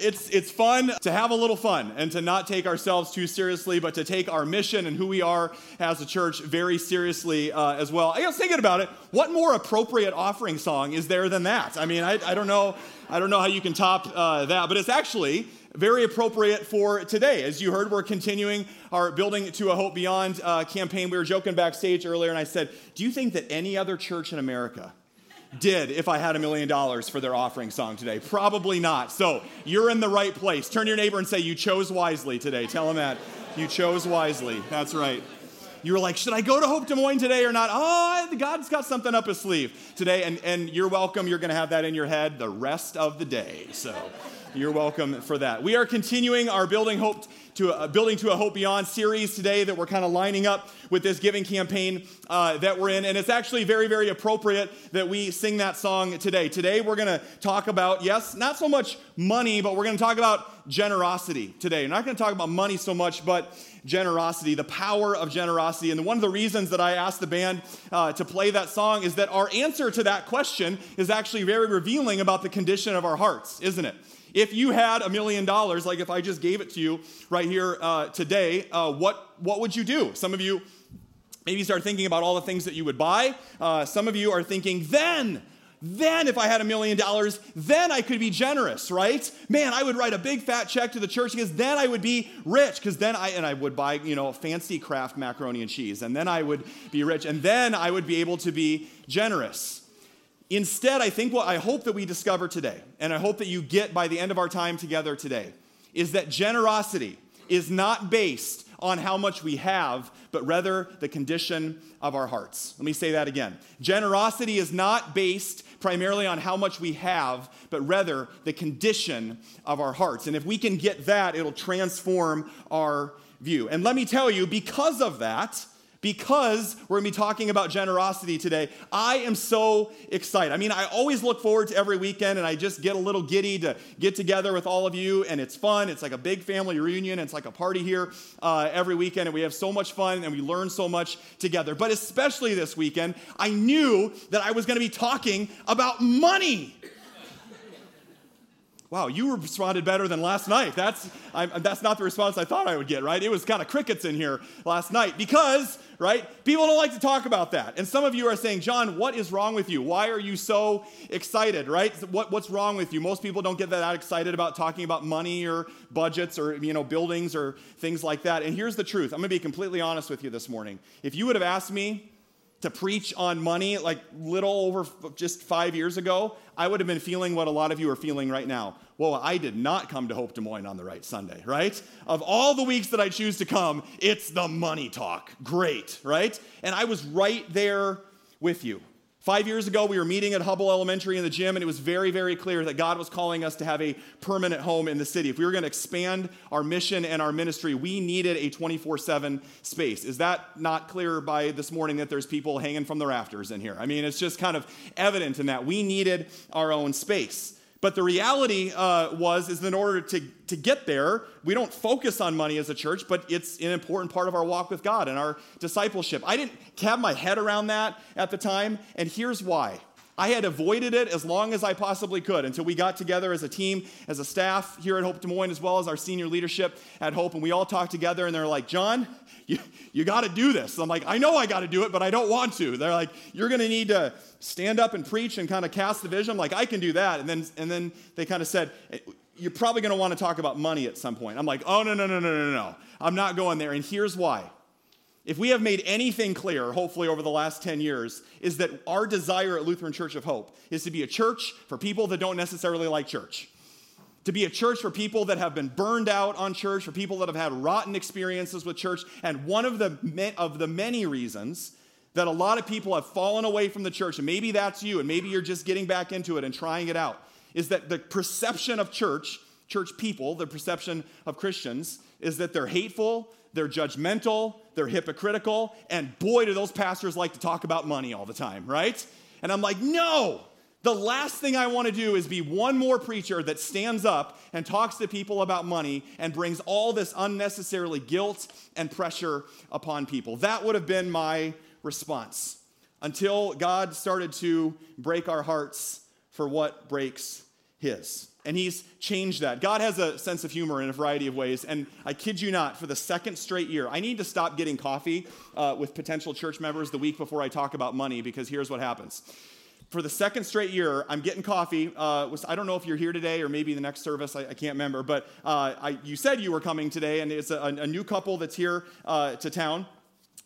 It's, it's fun to have a little fun and to not take ourselves too seriously, but to take our mission and who we are as a church very seriously uh, as well. I was thinking about it. What more appropriate offering song is there than that? I mean, I, I don't know. I don't know how you can top uh, that, but it's actually very appropriate for today. As you heard, we're continuing our Building to a Hope Beyond uh, campaign. We were joking backstage earlier, and I said, Do you think that any other church in America did if I had a million dollars for their offering song today? Probably not. So you're in the right place. Turn your neighbor and say, You chose wisely today. Tell them that. You chose wisely. That's right. You were like, Should I go to Hope Des Moines today or not? Oh, God's got something up his sleeve today. And, and you're welcome. You're going to have that in your head the rest of the day. So. You're welcome for that. We are continuing our building hope to a, building to a hope beyond series today that we're kind of lining up with this giving campaign uh, that we're in, and it's actually very, very appropriate that we sing that song today. Today we're going to talk about yes, not so much money, but we're going to talk about generosity today. We're not going to talk about money so much, but generosity, the power of generosity. And one of the reasons that I asked the band uh, to play that song is that our answer to that question is actually very revealing about the condition of our hearts, isn't it? If you had a million dollars, like if I just gave it to you right here uh, today, uh, what, what would you do? Some of you maybe start thinking about all the things that you would buy. Uh, some of you are thinking, then, then if I had a million dollars, then I could be generous, right? Man, I would write a big fat check to the church because then I would be rich because then I and I would buy, you know, fancy craft macaroni and cheese and then I would be rich and then I would be able to be generous. Instead, I think what I hope that we discover today, and I hope that you get by the end of our time together today, is that generosity is not based on how much we have, but rather the condition of our hearts. Let me say that again. Generosity is not based primarily on how much we have, but rather the condition of our hearts. And if we can get that, it'll transform our view. And let me tell you, because of that, because we're going to be talking about generosity today, I am so excited. I mean, I always look forward to every weekend and I just get a little giddy to get together with all of you, and it's fun. It's like a big family reunion. It's like a party here uh, every weekend, and we have so much fun and we learn so much together. But especially this weekend, I knew that I was going to be talking about money. Wow, you responded better than last night. That's, I, that's not the response I thought I would get, right? It was kind of crickets in here last night because, right, people don't like to talk about that. And some of you are saying, John, what is wrong with you? Why are you so excited, right? What, what's wrong with you? Most people don't get that excited about talking about money or budgets or, you know, buildings or things like that. And here's the truth I'm going to be completely honest with you this morning. If you would have asked me, to preach on money like little over just five years ago, I would have been feeling what a lot of you are feeling right now. Well, I did not come to Hope Des Moines on the right Sunday, right? Of all the weeks that I choose to come, it's the money talk. Great, right? And I was right there with you. Five years ago, we were meeting at Hubbell Elementary in the gym, and it was very, very clear that God was calling us to have a permanent home in the city. If we were going to expand our mission and our ministry, we needed a 24 7 space. Is that not clear by this morning that there's people hanging from the rafters in here? I mean, it's just kind of evident in that we needed our own space. But the reality uh, was is that in order to, to get there, we don't focus on money as a church, but it's an important part of our walk with God and our discipleship. I didn't have my head around that at the time, and here's why. I had avoided it as long as I possibly could until we got together as a team, as a staff here at Hope Des Moines, as well as our senior leadership at Hope, and we all talked together, and they're like, John, you, you got to do this. I'm like, I know I got to do it, but I don't want to. They're like, you're going to need to stand up and preach and kind of cast the vision. I'm like, I can do that. And then, and then they kind of said, eh, you're probably going to want to talk about money at some point. I'm like, oh, no, no, no, no, no, no. I'm not going there. And here's why. If we have made anything clear, hopefully over the last 10 years, is that our desire at Lutheran Church of Hope is to be a church for people that don't necessarily like church to be a church for people that have been burned out on church, for people that have had rotten experiences with church. And one of the, of the many reasons that a lot of people have fallen away from the church, and maybe that's you, and maybe you're just getting back into it and trying it out, is that the perception of church, church people, the perception of Christians, is that they're hateful, they're judgmental, they're hypocritical, and boy, do those pastors like to talk about money all the time, right? And I'm like, no, the last thing I want to do is be one more preacher that stands up and talks to people about money and brings all this unnecessarily guilt and pressure upon people. That would have been my response until God started to break our hearts for what breaks His. And He's changed that. God has a sense of humor in a variety of ways, and I kid you not, for the second straight year, I need to stop getting coffee uh, with potential church members the week before I talk about money because here's what happens for the second straight year, I'm getting coffee. Uh, I don't know if you're here today or maybe the next service. I, I can't remember. But uh, I, you said you were coming today, and it's a, a new couple that's here uh, to town.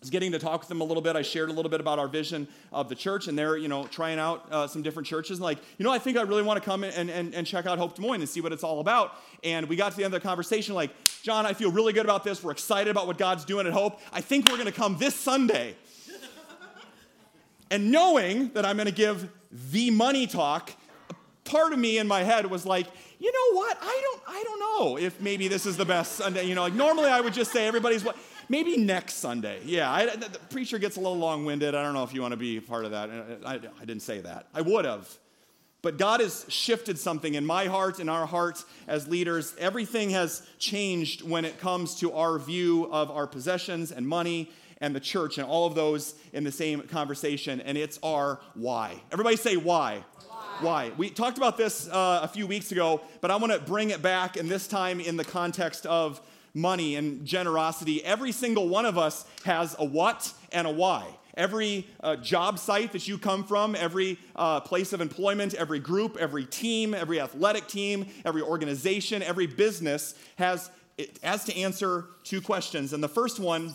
Was getting to talk with them a little bit. I shared a little bit about our vision of the church, and they're, you know, trying out uh, some different churches. And like, you know, I think I really want to come and, and, and check out Hope Des Moines and see what it's all about. And we got to the end of the conversation, like, John, I feel really good about this. We're excited about what God's doing at Hope. I think we're going to come this Sunday. And knowing that I'm going to give the money talk, part of me in my head was like, you know what? I don't, I don't know if maybe this is the best Sunday. You know, like normally I would just say everybody's what. Maybe next Sunday. Yeah, I, the, the preacher gets a little long-winded. I don't know if you want to be part of that. I, I, I didn't say that. I would have. But God has shifted something in my heart, in our hearts as leaders. Everything has changed when it comes to our view of our possessions and money and the church and all of those in the same conversation, and it's our why. Everybody say why. Why? We talked about this uh, a few weeks ago, but I want to bring it back, and this time in the context of money and generosity. Every single one of us has a what and a why. Every uh, job site that you come from, every uh, place of employment, every group, every team, every athletic team, every organization, every business has, it has to answer two questions. And the first one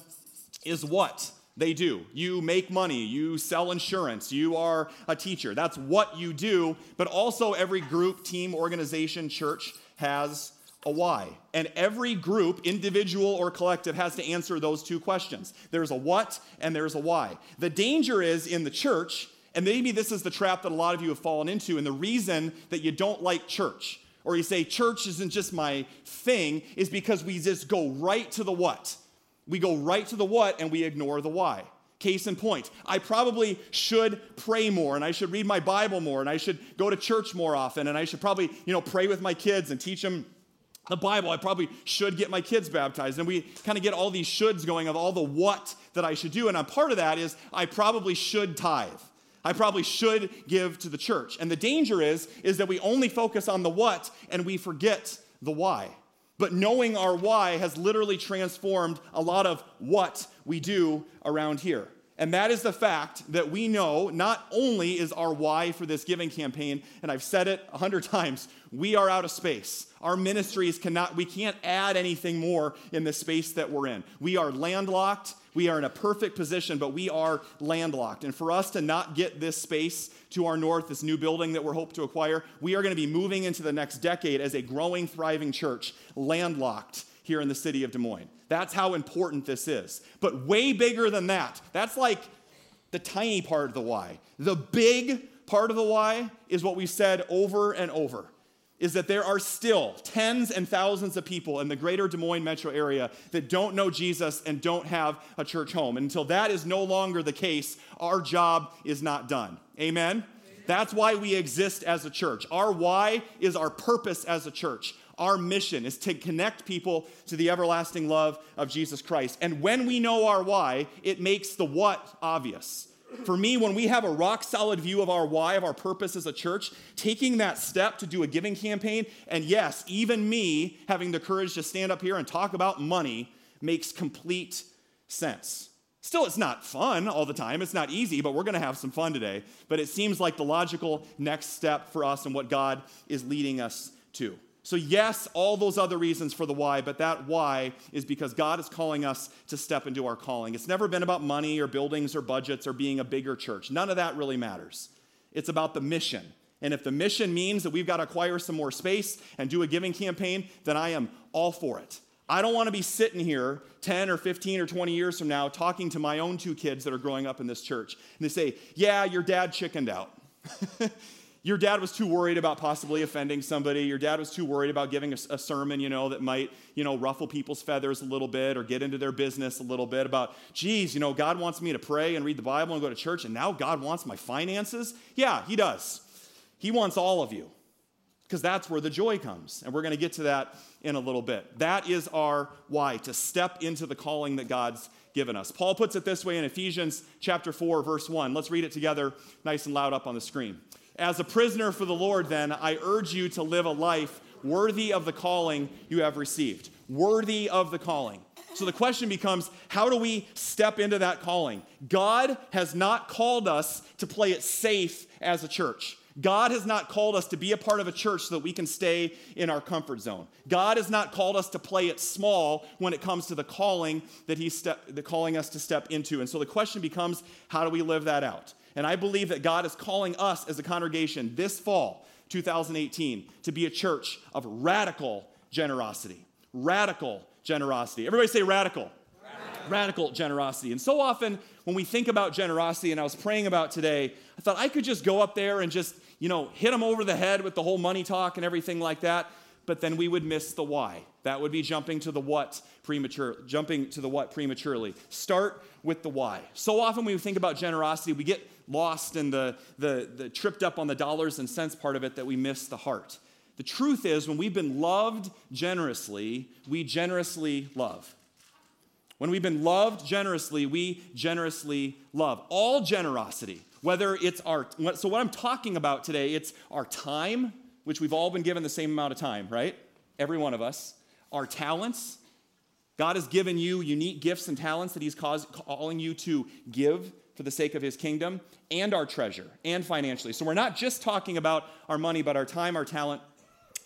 is what they do. You make money, you sell insurance, you are a teacher. That's what you do. But also, every group, team, organization, church has a why. And every group, individual or collective, has to answer those two questions. There's a what and there's a why. The danger is in the church, and maybe this is the trap that a lot of you have fallen into, and the reason that you don't like church, or you say church isn't just my thing, is because we just go right to the what. We go right to the what and we ignore the why. Case in point, I probably should pray more and I should read my Bible more and I should go to church more often and I should probably, you know, pray with my kids and teach them the Bible. I probably should get my kids baptized. And we kind of get all these shoulds going of all the what that I should do. And a part of that is I probably should tithe. I probably should give to the church. And the danger is is that we only focus on the what and we forget the why. But knowing our why has literally transformed a lot of what we do around here. And that is the fact that we know not only is our why for this giving campaign, and I've said it a hundred times, we are out of space. Our ministries cannot, we can't add anything more in the space that we're in. We are landlocked. We are in a perfect position, but we are landlocked. And for us to not get this space to our north, this new building that we're hoping to acquire, we are going to be moving into the next decade as a growing, thriving church, landlocked here in the city of Des Moines. That's how important this is. But way bigger than that, that's like the tiny part of the why. The big part of the why is what we've said over and over is that there are still tens and thousands of people in the greater Des Moines metro area that don't know Jesus and don't have a church home. And until that is no longer the case, our job is not done. Amen? That's why we exist as a church. Our why is our purpose as a church. Our mission is to connect people to the everlasting love of Jesus Christ. And when we know our why, it makes the what obvious. For me, when we have a rock solid view of our why, of our purpose as a church, taking that step to do a giving campaign, and yes, even me having the courage to stand up here and talk about money makes complete sense. Still, it's not fun all the time. It's not easy, but we're going to have some fun today. But it seems like the logical next step for us and what God is leading us to. So, yes, all those other reasons for the why, but that why is because God is calling us to step into our calling. It's never been about money or buildings or budgets or being a bigger church. None of that really matters. It's about the mission. And if the mission means that we've got to acquire some more space and do a giving campaign, then I am all for it. I don't want to be sitting here 10 or 15 or 20 years from now talking to my own two kids that are growing up in this church. And they say, Yeah, your dad chickened out. your dad was too worried about possibly offending somebody. Your dad was too worried about giving a, a, sermon, you know, that might, you know, ruffle people's feathers a little bit or get into their business a little bit about, geez, you know, God wants me to pray and read the Bible and go to church, and now God wants my finances? Yeah, He does. He wants all of you because that's where the joy comes. And we're going to get to that in a little bit. That is our why, to step into the calling that God's given us. Paul puts it this way in Ephesians chapter 4, verse 1. Let's read it together, nice and loud up on the screen. As a prisoner for the Lord, then, I urge you to live a life worthy of the calling you have received. Worthy of the calling. So the question becomes how do we step into that calling? God has not called us to play it safe as a church. God has not called us to be a part of a church so that we can stay in our comfort zone. God has not called us to play it small when it comes to the calling that He's the calling us to step into. And so the question becomes, how do we live that out? And I believe that God is calling us as a congregation this fall, 2018, to be a church of radical generosity. Radical generosity. Everybody say radical. Radical, radical generosity. And so often when we think about generosity, and I was praying about today, I thought I could just go up there and just you know, hit them over the head with the whole money talk and everything like that, but then we would miss the why. That would be jumping to the what premature, jumping to the what prematurely. Start with the why. So often when we think about generosity, we get lost in the, the, the tripped up on the dollars and cents part of it that we miss the heart. The truth is, when we've been loved generously, we generously love. When we've been loved generously, we generously love. All generosity whether it's our, so what I'm talking about today, it's our time, which we've all been given the same amount of time, right? Every one of us. Our talents. God has given you unique gifts and talents that He's calling you to give for the sake of His kingdom, and our treasure, and financially. So we're not just talking about our money, but our time, our talent,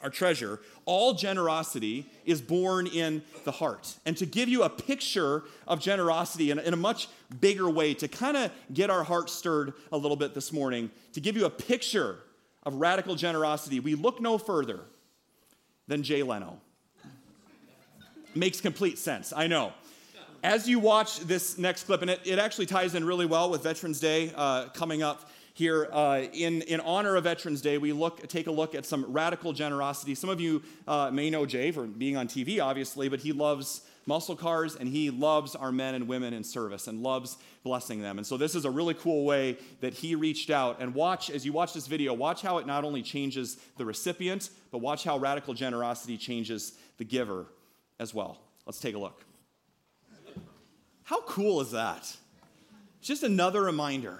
our treasure, all generosity is born in the heart. And to give you a picture of generosity in, in a much bigger way, to kind of get our hearts stirred a little bit this morning, to give you a picture of radical generosity, we look no further than Jay Leno. Makes complete sense, I know. As you watch this next clip, and it, it actually ties in really well with Veterans Day uh, coming up here uh, in, in honor of Veterans Day, we look, take a look at some radical generosity. Some of you uh, may know Jay for being on TV, obviously, but he loves muscle cars and he loves our men and women in service and loves blessing them. And so this is a really cool way that he reached out. And watch, as you watch this video, watch how it not only changes the recipient, but watch how radical generosity changes the giver as well. Let's take a look. How cool is that? It's just another reminder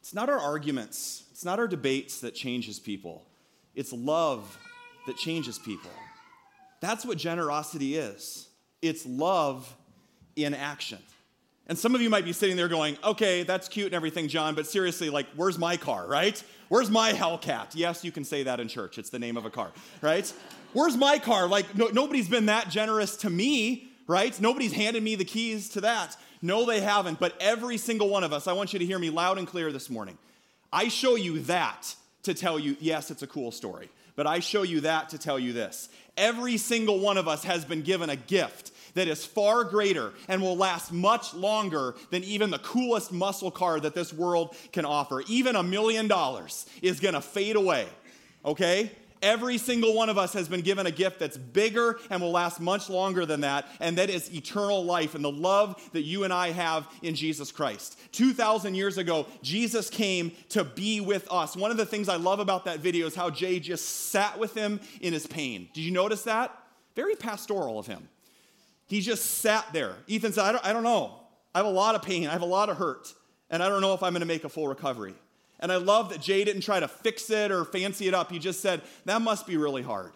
it's not our arguments, it's not our debates that changes people. It's love that changes people. That's what generosity is. It's love in action. And some of you might be sitting there going, okay, that's cute and everything, John, but seriously, like, where's my car, right? Where's my Hellcat? Yes, you can say that in church. It's the name of a car, right? Where's my car? Like, no, nobody's been that generous to me, right? Nobody's handed me the keys to that. No, they haven't. But every single one of us, I want you to hear me loud and clear this morning. I show you that to tell you, yes, it's a cool story. But I show you that to tell you this. Every single one of us has been given a gift that is far greater and will last much longer than even the coolest muscle car that this world can offer. Even a million dollars is gonna fade away, okay? Every single one of us has been given a gift that's bigger and will last much longer than that, and that is eternal life and the love that you and I have in Jesus Christ. 2,000 years ago, Jesus came to be with us. One of the things I love about that video is how Jay just sat with him in his pain. Did you notice that? Very pastoral of him. He just sat there. Ethan said, I don't, I don't know. I have a lot of pain, I have a lot of hurt, and I don't know if I'm going to make a full recovery. And I love that Jay didn't try to fix it or fancy it up. He just said, that must be really hard.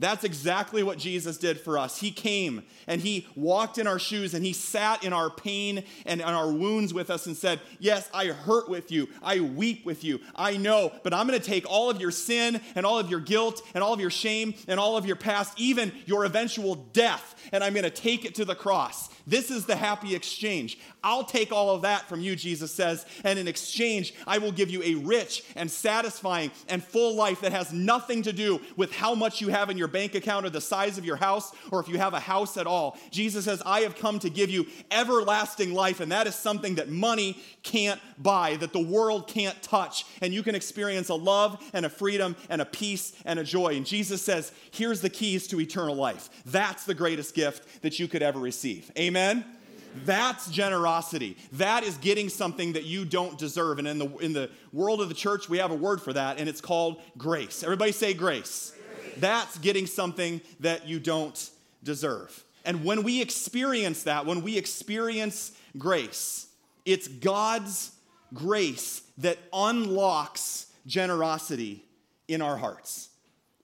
That's exactly what Jesus did for us. He came and he walked in our shoes and he sat in our pain and in our wounds with us and said, Yes, I hurt with you. I weep with you. I know, but I'm going to take all of your sin and all of your guilt and all of your shame and all of your past, even your eventual death, and I'm going to take it to the cross. This is the happy exchange. I'll take all of that from you, Jesus says, and in exchange, I will give you a rich and satisfying and full life that has nothing to do with how much you have in your bank account or the size of your house or if you have a house at all. Jesus says, I have come to give you everlasting life, and that is something that money can't buy, that the world can't touch, and you can experience a love and a freedom and a peace and a joy. And Jesus says, Here's the keys to eternal life. That's the greatest gift that you could ever receive. Amen. Amen? That's generosity. That is getting something that you don't deserve. And in the, in the world of the church, we have a word for that, and it's called grace. Everybody say grace. That's getting something that you don't deserve. And when we experience that, when we experience grace, it's God's grace that unlocks generosity in our hearts.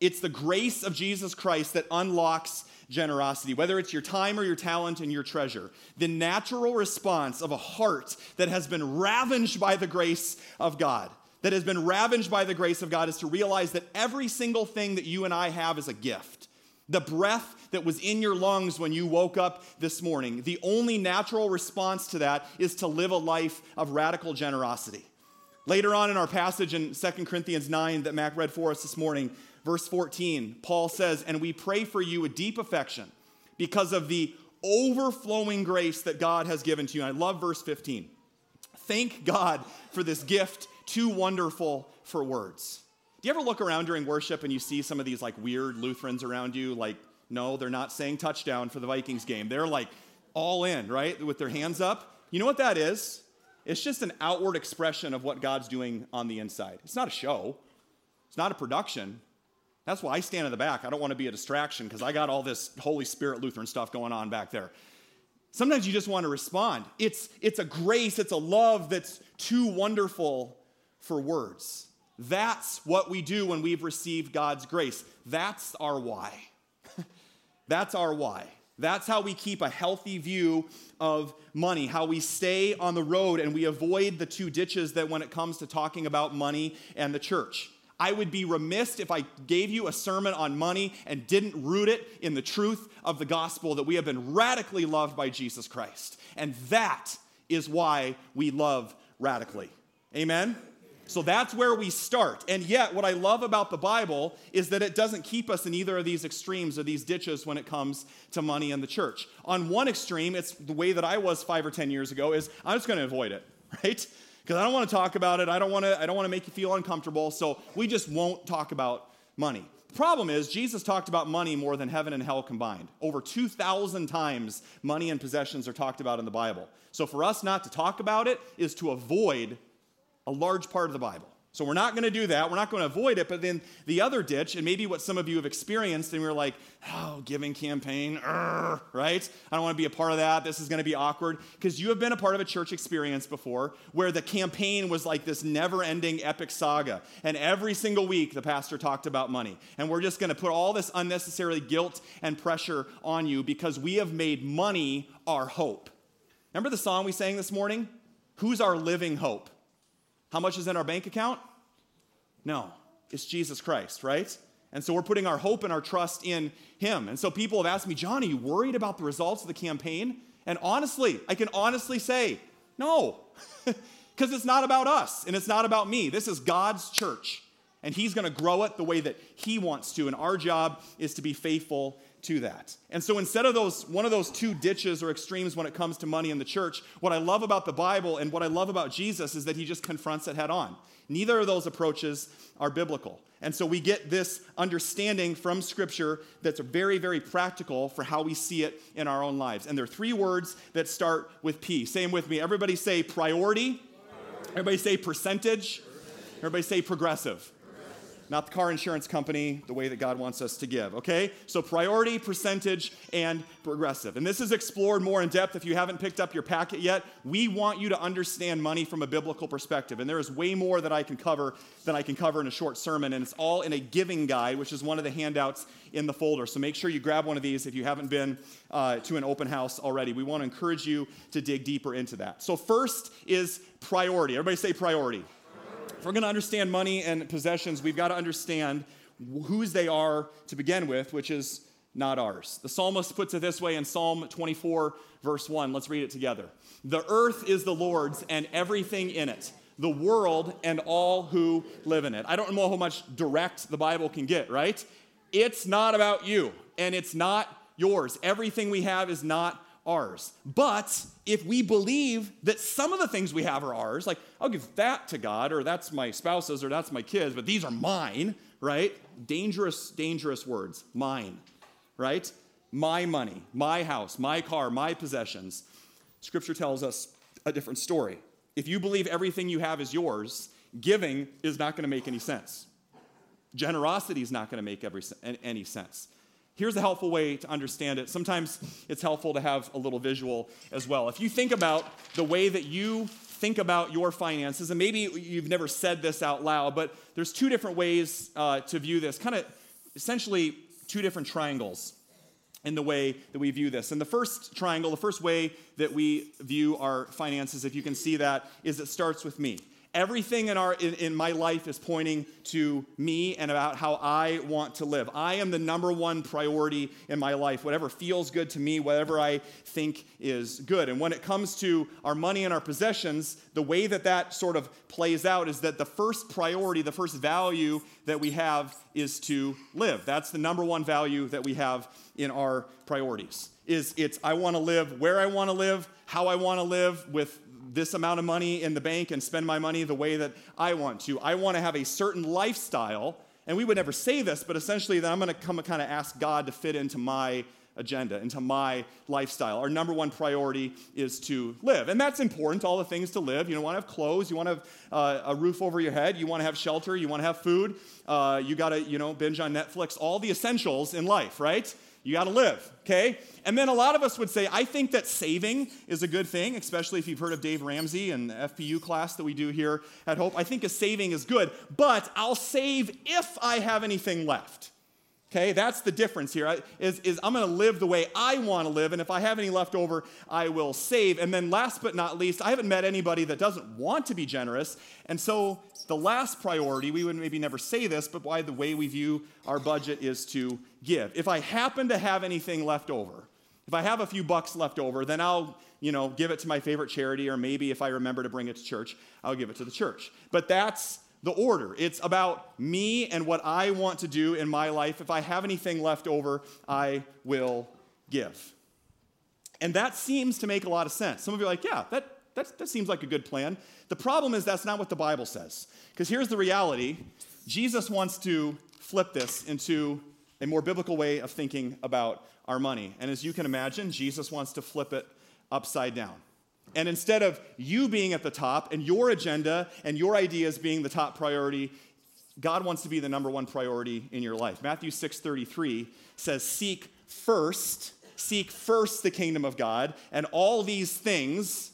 It's the grace of Jesus Christ that unlocks generosity, whether it's your time or your talent and your treasure. The natural response of a heart that has been ravaged by the grace of God, that has been ravaged by the grace of God, is to realize that every single thing that you and I have is a gift. The breath that was in your lungs when you woke up this morning, the only natural response to that is to live a life of radical generosity. Later on in our passage in 2 Corinthians 9 that Mac read for us this morning, verse 14, Paul says, And we pray for you with deep affection because of the overflowing grace that God has given to you. And I love verse 15. Thank God for this gift too wonderful for words. Do you ever look around during worship and you see some of these like weird Lutherans around you? Like, no, they're not saying touchdown for the Vikings game. They're like all in, right? With their hands up. You know what that is? It's just an outward expression of what God's doing on the inside. It's not a show, it's not a production. That's why I stand in the back. I don't want to be a distraction because I got all this Holy Spirit Lutheran stuff going on back there. Sometimes you just want to respond. It's, it's a grace, it's a love that's too wonderful for words. That's what we do when we've received God's grace. That's our why. That's our why. That's how we keep a healthy view of money, how we stay on the road and we avoid the two ditches that when it comes to talking about money and the church. I would be remiss if I gave you a sermon on money and didn't root it in the truth of the gospel that we have been radically loved by Jesus Christ. And that is why we love radically. Amen? So that's where we start. And yet, what I love about the Bible is that it doesn't keep us in either of these extremes or these ditches when it comes to money and the church. On one extreme, it's the way that I was five or 10 years ago, is I'm just going to avoid it, right? Because I don't want to talk about it. I don't want to, I don't want to make you feel uncomfortable. So we just won't talk about money. The problem is, Jesus talked about money more than heaven and hell combined. Over 2,000 times, money and possessions are talked about in the Bible. So for us not to talk about it is to avoid a large part of the Bible. So we're not going to do that. We're not going to avoid it. But then the other ditch, and maybe what some of you have experienced, and we're like, oh, giving campaign, right? I don't want to be a part of that. This is going to be awkward. Because you have been a part of a church experience before where the campaign was like this never ending epic saga. And every single week, the pastor talked about money. And we're just going to put all this unnecessary guilt and pressure on you because we have made money our hope. Remember the song we sang this morning? Who's our living hope? How much is in our bank account? No, it's Jesus Christ, right? And so we're putting our hope and our trust in Him. And so people have asked me, John, are you worried about the results of the campaign? And honestly, I can honestly say, no, because it's not about us and it's not about me. This is God's church, and He's going to grow it the way that He wants to. And our job is to be faithful to that. And so instead of those one of those two ditches or extremes when it comes to money in the church, what I love about the Bible and what I love about Jesus is that he just confronts it head on. Neither of those approaches are biblical. And so we get this understanding from scripture that's very very practical for how we see it in our own lives. And there are three words that start with P. Same with me. Everybody say priority. Everybody say percentage. Everybody say progressive not the car insurance company, the way that God wants us to give, okay? So priority, percentage, and progressive. And this is explored more in depth if you haven't picked up your packet yet. We want you to understand money from a biblical perspective. And there is way more that I can cover than I can cover in a short sermon. And it's all in a giving guide, which is one of the handouts in the folder. So make sure you grab one of these if you haven't been uh, to an open house already. We want to encourage you to dig deeper into that. So, first is priority. Everybody say priority. If we're going to understand money and possessions, we've got to understand whose they are to begin with, which is not ours. The psalmist puts it this way in Psalm 24, verse 1. Let's read it together. The earth is the Lord's and everything in it, the world and all who live in it. I don't know how much direct the Bible can get, right? It's not about you and it's not yours. Everything we have is not ours. But if we believe that some of the things we have are ours, like I'll give that to God, or that's my spouse's, or that's my kids, but these are mine, right? Dangerous, dangerous words. Mine, right? My money, my house, my car, my possessions. Scripture tells us a different story. If you believe everything you have is yours, giving is not going to make any sense. Generosity is not going to make every, any sense. Here's a helpful way to understand it. Sometimes it's helpful to have a little visual as well. If you think about the way that you think about your finances, and maybe you've never said this out loud, but there's two different ways uh, to view this, kind of essentially two different triangles in the way that we view this. And the first triangle, the first way that we view our finances, if you can see that, is it starts with me. Everything in, our, in, in, my life is pointing to me and about how I want to live. I am the number one priority in my life. Whatever feels good to me, whatever I think is good. And when it comes to our money and our possessions, the way that that sort of plays out is that the first priority, the first value that we have is to live. That's the number one value that we have in our priorities. Is it's I want to live where I want to live, how I want to live with this amount of money in the bank and spend my money the way that I want to. I want to have a certain lifestyle, and we would never say this, but essentially that I'm going to come and kind of ask God to fit into my agenda, into my lifestyle. Our number one priority is to live. And that's important, all the things to live. You want to have clothes, you want to have uh, a roof over your head, you want to have shelter, you want to have food, uh, you got to, you know, binge on Netflix, all the essentials in life, right? You got to live, okay? And then a lot of us would say, I think that saving is a good thing, especially if you've heard of Dave Ramsey and the FPU class that we do here at Hope. I think a saving is good, but I'll save if I have anything left. Okay, that's the difference here here. Is, is I'm going to live the way I want to live, and if I have any left over, I will save. And then, last but not least, I haven't met anybody that doesn't want to be generous. And so, the last priority, we would maybe never say this, but why the way we view our budget is to give. If I happen to have anything left over, if I have a few bucks left over, then I'll you know, give it to my favorite charity, or maybe if I remember to bring it to church, I'll give it to the church. But that's the order. It's about me and what I want to do in my life. If I have anything left over, I will give. And that seems to make a lot of sense. Some of you are like, yeah, that, that, that seems like a good plan. The problem is that's not what the Bible says. Because here's the reality Jesus wants to flip this into a more biblical way of thinking about our money. And as you can imagine, Jesus wants to flip it upside down. And instead of you being at the top and your agenda and your ideas being the top priority, God wants to be the number one priority in your life. Matthew 6:33 says, "Seek first, seek first the kingdom of God, and all these things,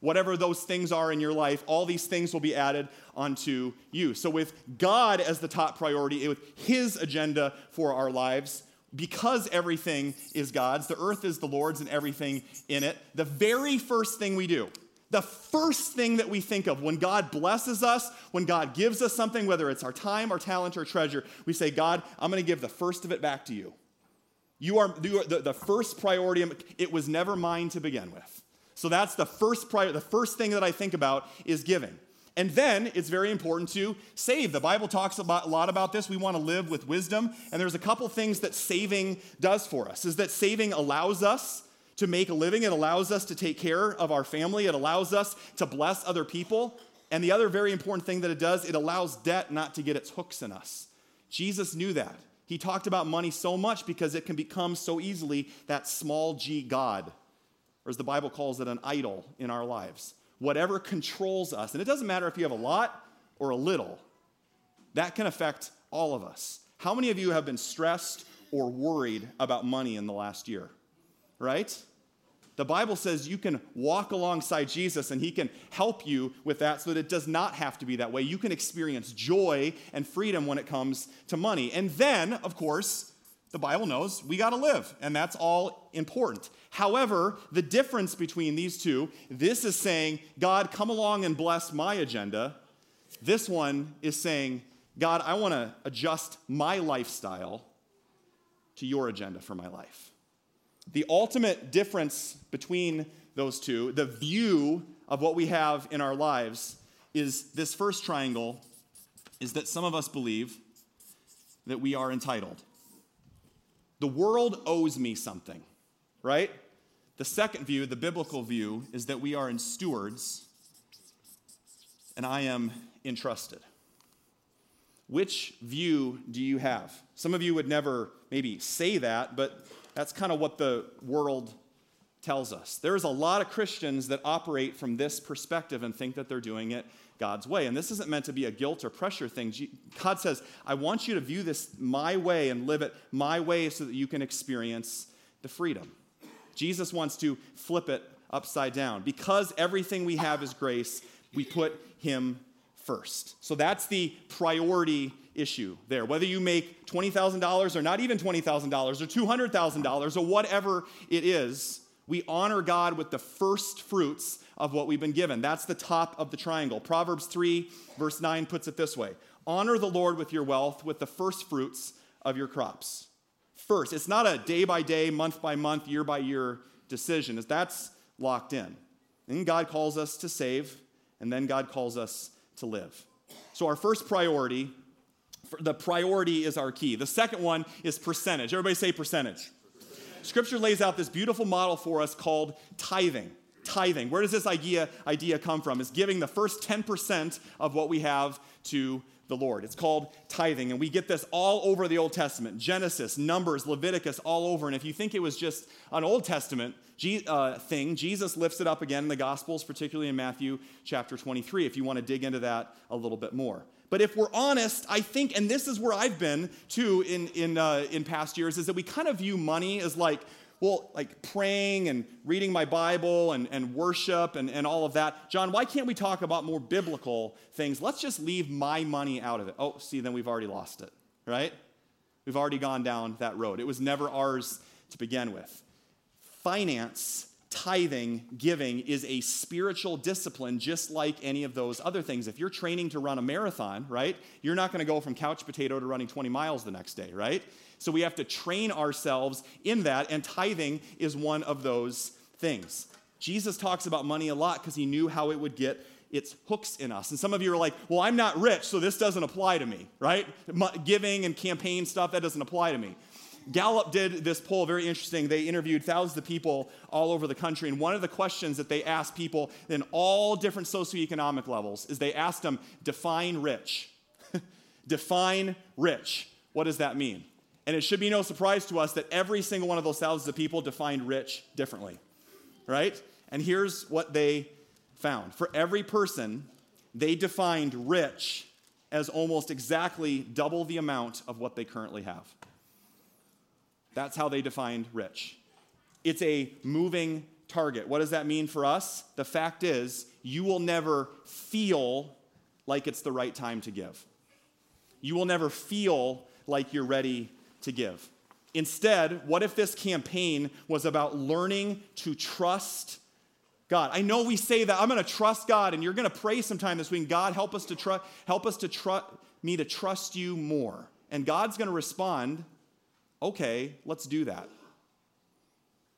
whatever those things are in your life, all these things will be added unto you." So with God as the top priority, with his agenda for our lives, because everything is God's, the earth is the Lord's and everything in it, the very first thing we do, the first thing that we think of when God blesses us, when God gives us something, whether it's our time, our talent, or treasure, we say, God, I'm going to give the first of it back to you. You are, you are the, the first priority. It was never mine to begin with. So that's the first prior, the first thing that I think about is giving. And then it's very important to save. The Bible talks about, a lot about this. We want to live with wisdom. And there's a couple things that saving does for us is that saving allows us to make a living, it allows us to take care of our family, it allows us to bless other people. And the other very important thing that it does, it allows debt not to get its hooks in us. Jesus knew that. He talked about money so much because it can become so easily that small g God, or as the Bible calls it, an idol in our lives whatever controls us, and it doesn't matter if you have a lot or a little, that can affect all of us. How many of you have been stressed or worried about money in the last year? Right? The Bible says you can walk alongside Jesus and he can help you with that so that it does not have to be that way. You can experience joy and freedom when it comes to money. And then, of course, the Bible knows we got to live, and that's all important. However, the difference between these two, this is saying, God, come along and bless my agenda. This one is saying, God, I want to adjust my lifestyle to your agenda for my life. The ultimate difference between those two, the view of what we have in our lives, is this first triangle is that some of us believe that we are entitled. The world owes me something, right? The second view, the biblical view, is that we are in stewards and I am entrusted. Which view do you have? Some of you would never maybe say that, but that's kind of what the world tells us. There's a lot of Christians that operate from this perspective and think that they're doing it God's way. And this isn't meant to be a guilt or pressure thing. God says, I want you to view this my way and live it my way so that you can experience the freedom. Jesus wants to flip it upside down. Because everything we have is grace, we put Him first. So that's the priority issue there. Whether you make $20,000 or not even $20,000 or $200,000 or whatever it is, we honor God with the first fruits of what we've been given. That's the top of the triangle. Proverbs 3, verse 9 puts it this way Honor the Lord with your wealth, with the first fruits of your crops. First, it's not a day by day, month by month, year by year decision. That's locked in. Then God calls us to save, and then God calls us to live. So, our first priority, the priority is our key. The second one is percentage. Everybody say percentage. Scripture lays out this beautiful model for us called tithing. Tithing. Where does this idea, idea come from? Is giving the first 10% of what we have to the Lord. It's called tithing, and we get this all over the Old Testament Genesis, Numbers, Leviticus, all over. And if you think it was just an Old Testament uh, thing, Jesus lifts it up again in the Gospels, particularly in Matthew chapter 23, if you want to dig into that a little bit more. But if we're honest, I think, and this is where I've been too in, in, uh, in past years, is that we kind of view money as like, well, like praying and reading my Bible and, and worship and, and all of that. John, why can't we talk about more biblical things? Let's just leave my money out of it. Oh, see, then we've already lost it, right? We've already gone down that road. It was never ours to begin with. Finance tithing, giving is a spiritual discipline just like any of those other things. If you're training to run a marathon, right, you're not going to go from couch potato to running 20 miles the next day, right? So we have to train ourselves in that, and tithing is one of those things. Jesus talks about money a lot because he knew how it would get its hooks in us. And some of you are like, well, I'm not rich, so this doesn't apply to me, right? Giving and campaign stuff, that doesn't apply to me. Gallup did this poll, very interesting. They interviewed thousands of people all over the country. And one of the questions that they asked people in all different socioeconomic levels is they asked them, define rich. define rich. What does that mean? And it should be no surprise to us that every single one of those thousands of people defined rich differently, right? And here's what they found for every person, they defined rich as almost exactly double the amount of what they currently have. That's how they defined rich. It's a moving target. What does that mean for us? The fact is, you will never feel like it's the right time to give. You will never feel like you're ready to give. Instead, what if this campaign was about learning to trust God? I know we say that I'm going to trust God, and you're going to pray sometime this week. God, help us to trust, help us to trust me to trust you more. And God's going to respond okay, let's do that.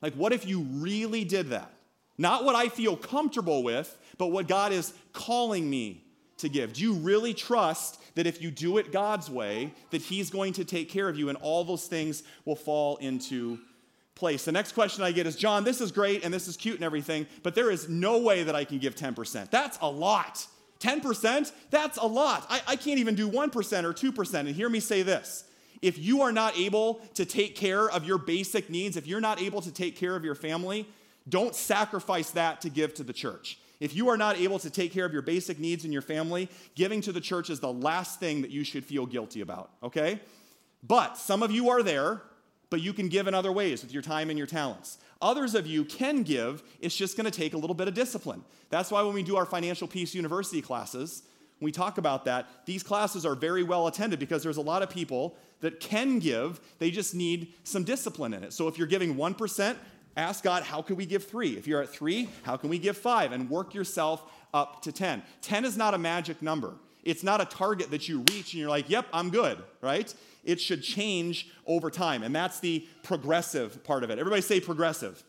Like, what if you really did that? Not what I feel comfortable with, but what God is calling me to give. Do you really trust that if you do it God's way, that He's going to take care of you and all those things will fall into place? The next question I get is John, this is great and this is cute and everything, but there is no way that I can give 10%. That's a lot. 10%? That's a lot. I, I can't even do 1% or 2%. And hear me say this if you are not able to take care of your basic needs, if you're not able to take care of your family, don't sacrifice that to give to the church. If you are not able to take care of your basic needs in your family, giving to the church is the last thing that you should feel guilty about, okay? But some of you are there, but you can give in other ways with your time and your talents. Others of you can give, it's just gonna take a little bit of discipline. That's why when we do our Financial Peace University classes, we talk about that, these classes are very well attended because there's a lot of people that can give, they just need some discipline in it. So if you're giving 1%, ask God, how can we give three? If you're at three, how can we give five? And work yourself up to 10. 10 is not a magic number. It's not a target that you reach and you're like, yep, I'm good, right? It should change over time. And that's the progressive part of it. Everybody say progressive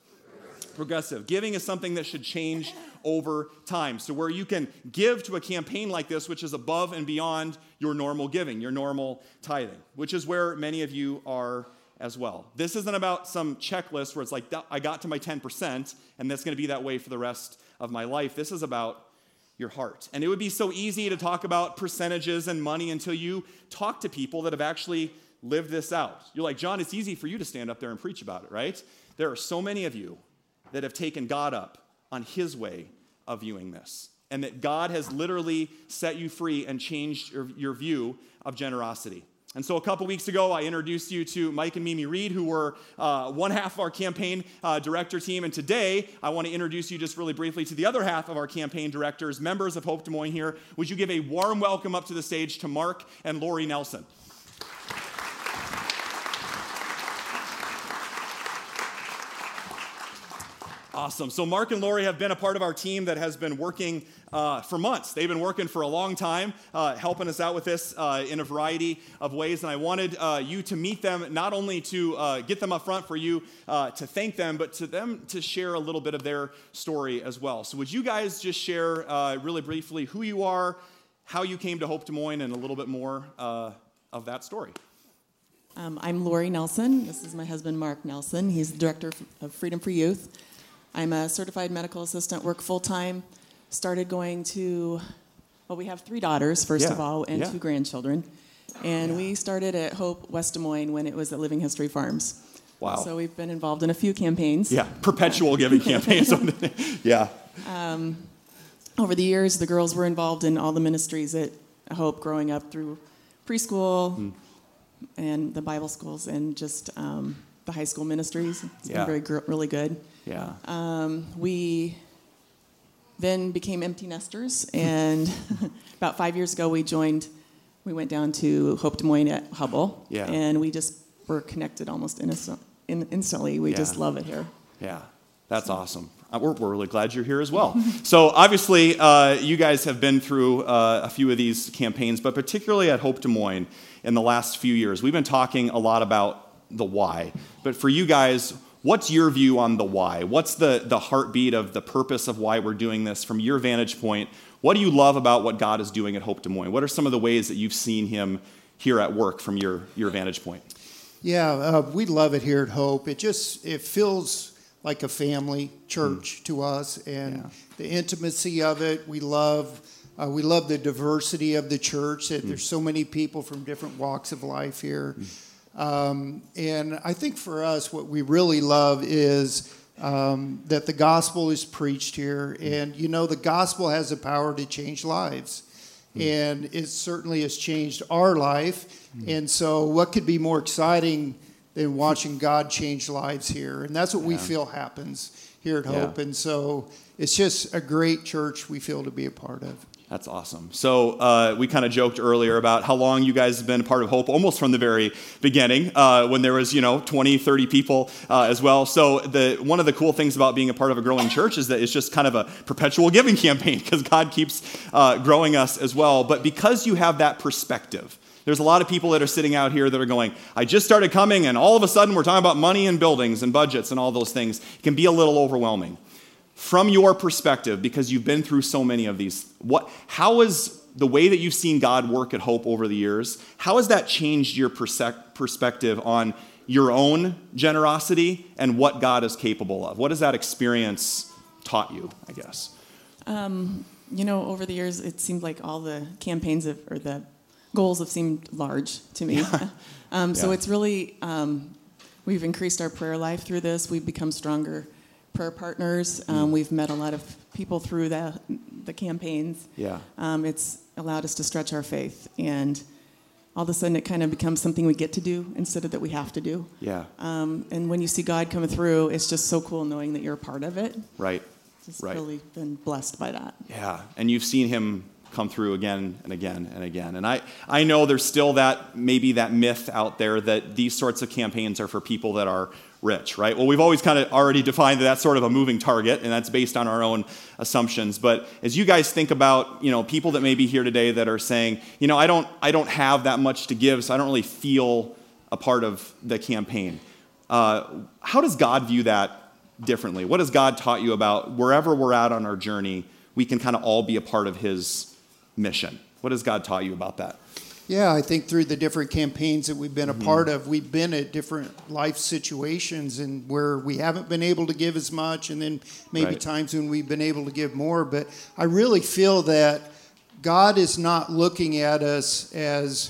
progressive. Giving is something that should change over time. So, where you can give to a campaign like this, which is above and beyond your normal giving, your normal tithing, which is where many of you are as well. This isn't about some checklist where it's like, I got to my 10%, and that's going to be that way for the rest of my life. This is about your heart. And it would be so easy to talk about percentages and money until you talk to people that have actually lived this out. You're like, John, it's easy for you to stand up there and preach about it, right? There are so many of you that have taken God up on his way of viewing this. And that God has literally set you free and changed your, your view of generosity. And so a couple weeks ago, I introduced you to Mike and Mimi Reed, who were uh, one half of our campaign uh, director team. And today, I want to introduce you just really briefly to the other half of our campaign directors, members of Hope Des Moines here. Would you give a warm welcome up to the stage to Mark and Lori Nelson? Awesome. So, Mark and Lori have been a part of our team that has been working uh, for months. They've been working for a long time, uh, helping us out with this uh, in a variety of ways. And I wanted uh, you to meet them, not only to uh, get them up front for you uh, to thank them, but to them to share a little bit of their story as well. So, would you guys just share really briefly who you are, how you came to Hope Des Moines, and a little bit more of that story? Um, I'm Lori Nelson. This is my husband, Mark Nelson. He's the director of Freedom for Youth. I'm a certified medical assistant, work full time. Started going to, well, we have three daughters, first yeah. of all, and yeah. two grandchildren. And yeah. we started at Hope West Des Moines when it was at Living History Farms. Wow. So we've been involved in a few campaigns. Yeah, perpetual giving campaigns. yeah. Um, over the years, the girls were involved in all the ministries at Hope growing up through preschool mm. and the Bible schools and just um, the high school ministries. It's yeah. been very, really good. Yeah. Um, we then became empty nesters, and about five years ago, we joined. We went down to Hope Des Moines at Hubbell, yeah. and we just were connected almost instant, in, instantly. We yeah. just love it here. Yeah, that's so. awesome. Uh, we're, we're, really glad you're here as well. so, obviously, uh, you guys have been through uh, a few of these campaigns, but particularly at Hope Des Moines in the last few years, we've been talking a lot about the why. But for you guys, What's your view on the why? What's the, the heartbeat of the purpose of why we're doing this from your vantage point? What do you love about what God is doing at Hope Des Moines? What are some of the ways that you've seen Him here at work from your, your vantage point? Yeah, uh, we love it here at Hope. It just it feels like a family church mm. to us, and yeah. the intimacy of it. We love uh, we love the diversity of the church. That mm. there's so many people from different walks of life here. Mm. Um, and I think for us, what we really love is um, that the gospel is preached here. And, you know, the gospel has the power to change lives. And it certainly has changed our life. And so, what could be more exciting than watching God change lives here? And that's what yeah. we feel happens here at Hope. And so, it's just a great church we feel to be a part of. That's awesome. So uh, we kind of joked earlier about how long you guys have been a part of Hope, almost from the very beginning, uh, when there was you know 20, 30 people uh, as well. So the one of the cool things about being a part of a growing church is that it's just kind of a perpetual giving campaign because God keeps uh, growing us as well. But because you have that perspective. There's a lot of people that are sitting out here that are going, I just started coming, and all of a sudden we're talking about money and buildings and budgets and all those things. It can be a little overwhelming from your perspective, because you've been through so many of these, what, how has the way that you've seen God work at Hope over the years, how has that changed your perspective on your own generosity and what God is capable of? What has that experience taught you, I guess? Um, you know, over the years, it seemed like all the campaigns have, or the goals have seemed large to me. Yeah. um, so yeah. it's really, um, we've increased our prayer life through this. We've become stronger prayer partners. Um, mm. we've met a lot of people through the, the campaigns. Yeah. Um, it's allowed us to stretch our faith. And all of a sudden, it kind of becomes something we get to do instead of that we have to do. Yeah. Um, and when you see God coming through, it's just so cool knowing that you're a part of it. Right. Just right. really been blessed by that. Yeah. And you've seen Him come through again and again and again. And I, I know there's still that maybe that myth out there that these sorts of campaigns are for people that are rich, right? Well, we've always kind of already defined that that's sort of a moving target, and that's based on our own assumptions. But as you guys think about, you know, people that may be here today that are saying, you know, I don't, I don't have that much to give, so I don't really feel a part of the campaign. Uh, how does God view that differently? What has God taught you about wherever we're at on our journey? We can kind of all be a part of His mission. What has God taught you about that? Yeah, I think through the different campaigns that we've been a mm-hmm. part of, we've been at different life situations and where we haven't been able to give as much, and then maybe right. times when we've been able to give more. But I really feel that God is not looking at us as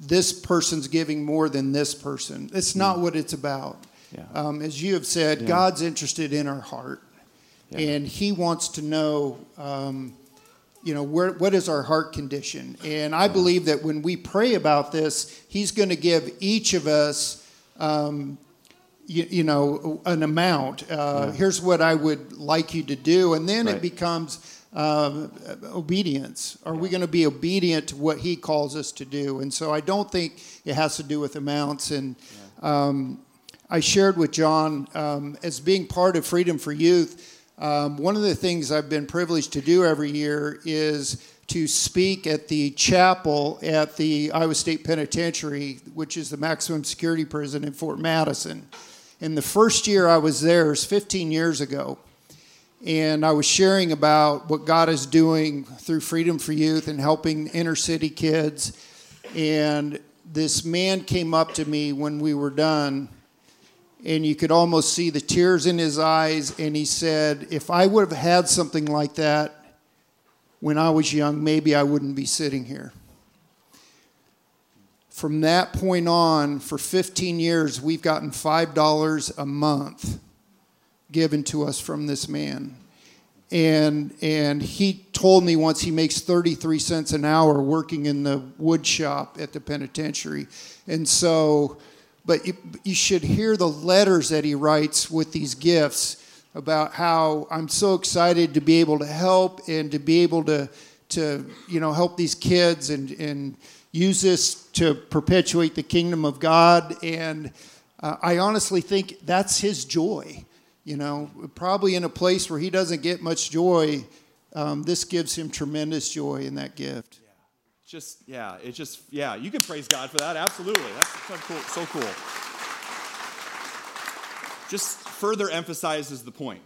this person's giving more than this person. It's not mm. what it's about. Yeah. Um, as you have said, yeah. God's interested in our heart, yeah. and He wants to know. Um, you know, where, what is our heart condition? And I believe that when we pray about this, He's going to give each of us, um, you, you, know, an amount. Uh, yeah. Here's what I would like you to do. And then right. it becomes um, obedience. Are yeah. we going to be obedient to what He calls us to do? And so I don't think it has to do with amounts. And yeah. um, I shared with John um, as being part of Freedom for Youth um, one of the things I've been privileged to do every year is to speak at the chapel at the Iowa State Penitentiary, which is the maximum security prison in Fort Madison. And the first year I was there was 15 years ago. And I was sharing about what God is doing through Freedom for Youth and helping inner city kids. And this man came up to me when we were done and you could almost see the tears in his eyes. And he said, If I would have had something like that when I was young, maybe I wouldn't be sitting here. From that point on, for 15 years, we've gotten $5 a month given to us from this man. And, and he told me once he makes 33 cents an hour working in the wood shop at the penitentiary. And so but you, you should hear the letters that he writes with these gifts about how I'm so excited to be able to help and to be able to, to you know, help these kids and, and use this to perpetuate the kingdom of God. And uh, I honestly think that's his joy. You know, probably in a place where he doesn't get much joy, um, this gives him tremendous joy in that gift just yeah it just yeah you can praise god for that absolutely. That's so cool so cool. Just further emphasizes the point.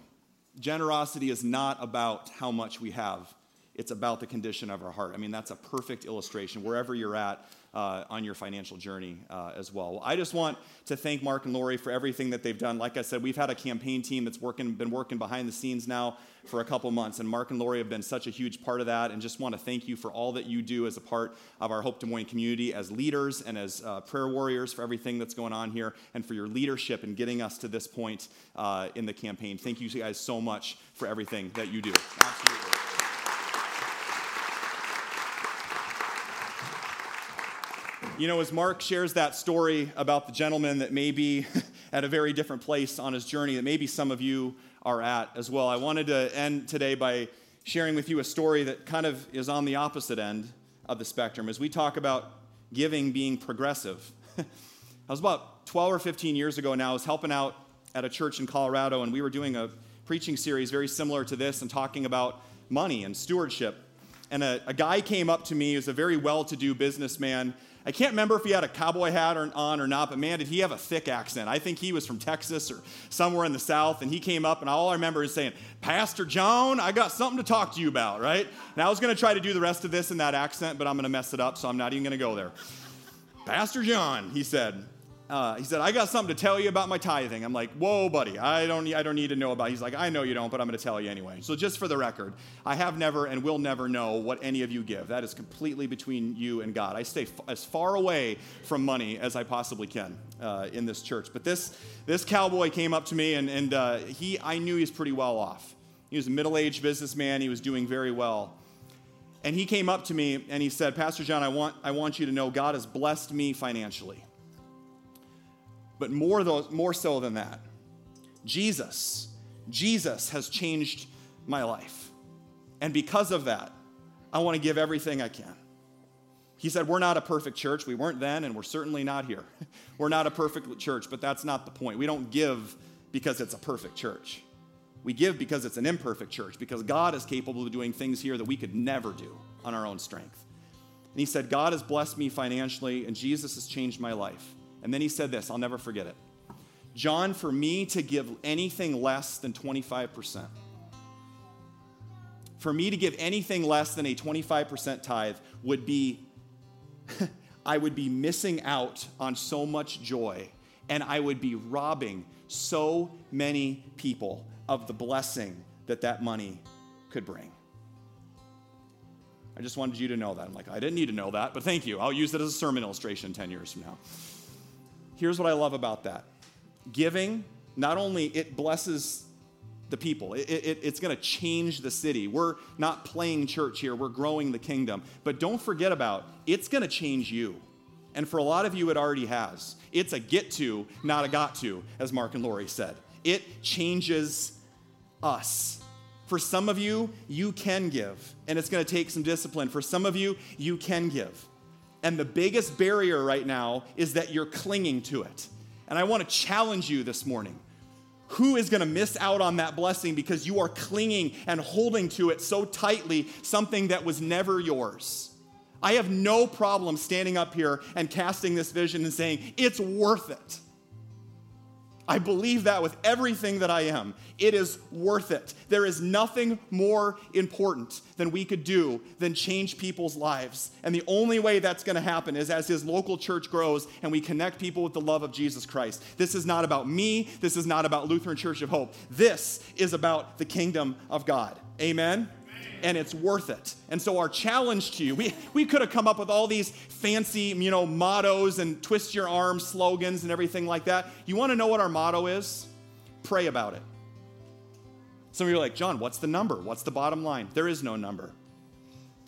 Generosity is not about how much we have it's about the condition of our heart. I mean that's a perfect illustration. Wherever you're at uh, on your financial journey uh, as well. well. I just want to thank Mark and Lori for everything that they've done. Like I said, we've had a campaign team that's working, been working behind the scenes now for a couple months, and Mark and Lori have been such a huge part of that. And just want to thank you for all that you do as a part of our Hope Des Moines community, as leaders and as uh, prayer warriors for everything that's going on here, and for your leadership in getting us to this point uh, in the campaign. Thank you guys so much for everything that you do. Absolutely. You know, as Mark shares that story about the gentleman that may be at a very different place on his journey, that maybe some of you are at as well, I wanted to end today by sharing with you a story that kind of is on the opposite end of the spectrum. As we talk about giving being progressive, I was about 12 or 15 years ago now, I was helping out at a church in Colorado, and we were doing a preaching series very similar to this and talking about money and stewardship. And a, a guy came up to me, he was a very well to do businessman I can't remember if he had a cowboy hat on or not, but man, did he have a thick accent. I think he was from Texas or somewhere in the South, and he came up, and all I remember is saying, Pastor John, I got something to talk to you about, right? And I was going to try to do the rest of this in that accent, but I'm going to mess it up, so I'm not even going to go there. Pastor John, he said, uh, he said, I got something to tell you about my tithing. I'm like, whoa, buddy, I don't, I don't need to know about it. He's like, I know you don't, but I'm going to tell you anyway. So, just for the record, I have never and will never know what any of you give. That is completely between you and God. I stay f- as far away from money as I possibly can uh, in this church. But this, this cowboy came up to me, and, and uh, he, I knew he was pretty well off. He was a middle aged businessman, he was doing very well. And he came up to me and he said, Pastor John, I want, I want you to know God has blessed me financially. But more, more so than that, Jesus, Jesus has changed my life. And because of that, I want to give everything I can. He said, We're not a perfect church. We weren't then, and we're certainly not here. we're not a perfect church, but that's not the point. We don't give because it's a perfect church. We give because it's an imperfect church, because God is capable of doing things here that we could never do on our own strength. And he said, God has blessed me financially, and Jesus has changed my life. And then he said this, I'll never forget it. John, for me to give anything less than 25%, for me to give anything less than a 25% tithe would be, I would be missing out on so much joy, and I would be robbing so many people of the blessing that that money could bring. I just wanted you to know that. I'm like, I didn't need to know that, but thank you. I'll use it as a sermon illustration 10 years from now. Here's what I love about that giving, not only it blesses the people. It, it, it's going to change the city. We're not playing church here, we're growing the kingdom. But don't forget about it's going to change you. And for a lot of you, it already has. It's a get to, not a got to, as Mark and Lori said. It changes us. For some of you, you can give, and it's going to take some discipline. For some of you, you can give. And the biggest barrier right now is that you're clinging to it. And I want to challenge you this morning. Who is going to miss out on that blessing because you are clinging and holding to it so tightly, something that was never yours? I have no problem standing up here and casting this vision and saying, it's worth it. I believe that with everything that I am. It is worth it. There is nothing more important than we could do than change people's lives. And the only way that's going to happen is as his local church grows and we connect people with the love of Jesus Christ. This is not about me. This is not about Lutheran Church of Hope. This is about the kingdom of God. Amen? And it's worth it. And so our challenge to you, we, we could have come up with all these fancy, you know, mottos and twist your arm slogans and everything like that. You want to know what our motto is? Pray about it. Some of you are like, John, what's the number? What's the bottom line? There is no number.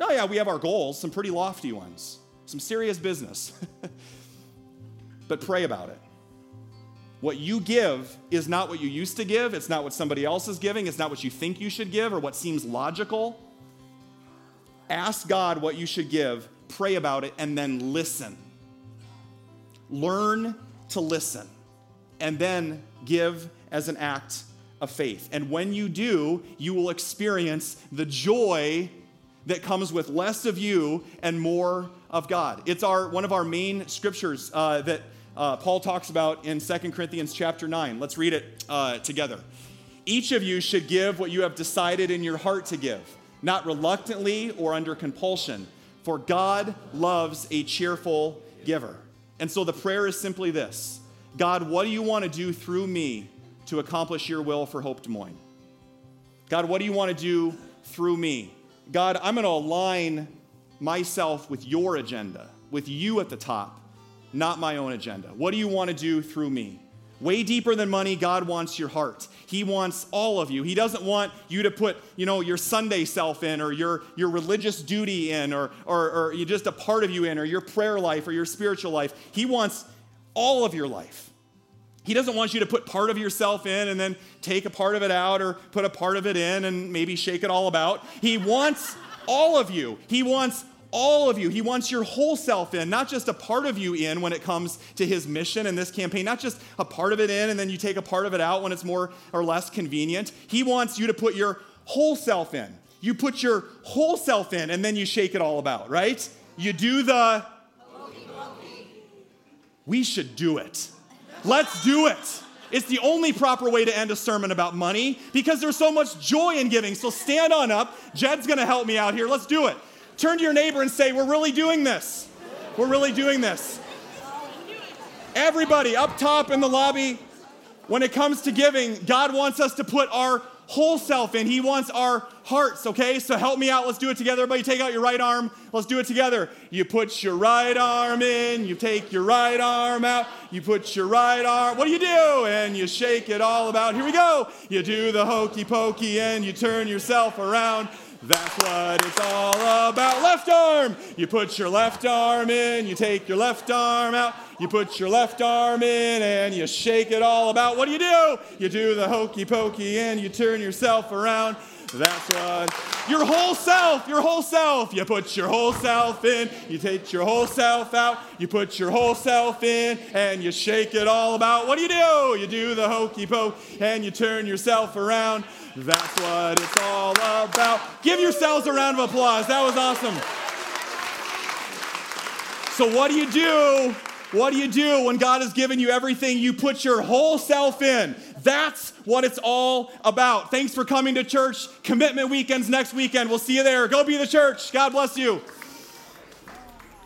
Oh, yeah, we have our goals, some pretty lofty ones, some serious business. but pray about it. What you give is not what you used to give. It's not what somebody else is giving. It's not what you think you should give or what seems logical. Ask God what you should give, pray about it, and then listen. Learn to listen, and then give as an act of faith. And when you do, you will experience the joy that comes with less of you and more of God. It's our one of our main scriptures uh, that uh, Paul talks about in 2 Corinthians chapter 9. Let's read it uh, together. Each of you should give what you have decided in your heart to give not reluctantly or under compulsion, for God loves a cheerful giver. And so the prayer is simply this God, what do you want to do through me to accomplish your will for Hope Des Moines? God, what do you want to do through me? God, I'm going to align myself with your agenda, with you at the top, not my own agenda. What do you want to do through me? Way deeper than money, God wants your heart. He wants all of you. He doesn't want you to put, you know, your Sunday self in or your, your religious duty in or, or, or just a part of you in or your prayer life or your spiritual life. He wants all of your life. He doesn't want you to put part of yourself in and then take a part of it out or put a part of it in and maybe shake it all about. He wants all of you. He wants all of you. He wants your whole self in, not just a part of you in when it comes to his mission and this campaign, not just a part of it in and then you take a part of it out when it's more or less convenient. He wants you to put your whole self in. You put your whole self in and then you shake it all about, right? You do the. We should do it. Let's do it. It's the only proper way to end a sermon about money because there's so much joy in giving. So stand on up. Jed's going to help me out here. Let's do it. Turn to your neighbor and say, We're really doing this. We're really doing this. Everybody up top in the lobby, when it comes to giving, God wants us to put our whole self in. He wants our hearts, okay? So help me out. Let's do it together. Everybody take out your right arm. Let's do it together. You put your right arm in, you take your right arm out, you put your right arm. What do you do? And you shake it all about. Here we go. You do the hokey pokey and you turn yourself around. That's what it's all about. Left arm. You put your left arm in, you take your left arm out, you put your left arm in, and you shake it all about. What do you do? You do the hokey pokey and you turn yourself around. That's what your whole self, your whole self. You put your whole self in, you take your whole self out, you put your whole self in, and you shake it all about. What do you do? You do the hokey poke and you turn yourself around. That's what it's all about. Give yourselves a round of applause. That was awesome. So, what do you do? What do you do when God has given you everything? You put your whole self in. That's what it's all about. Thanks for coming to church. Commitment weekends next weekend. We'll see you there. Go be the church. God bless you.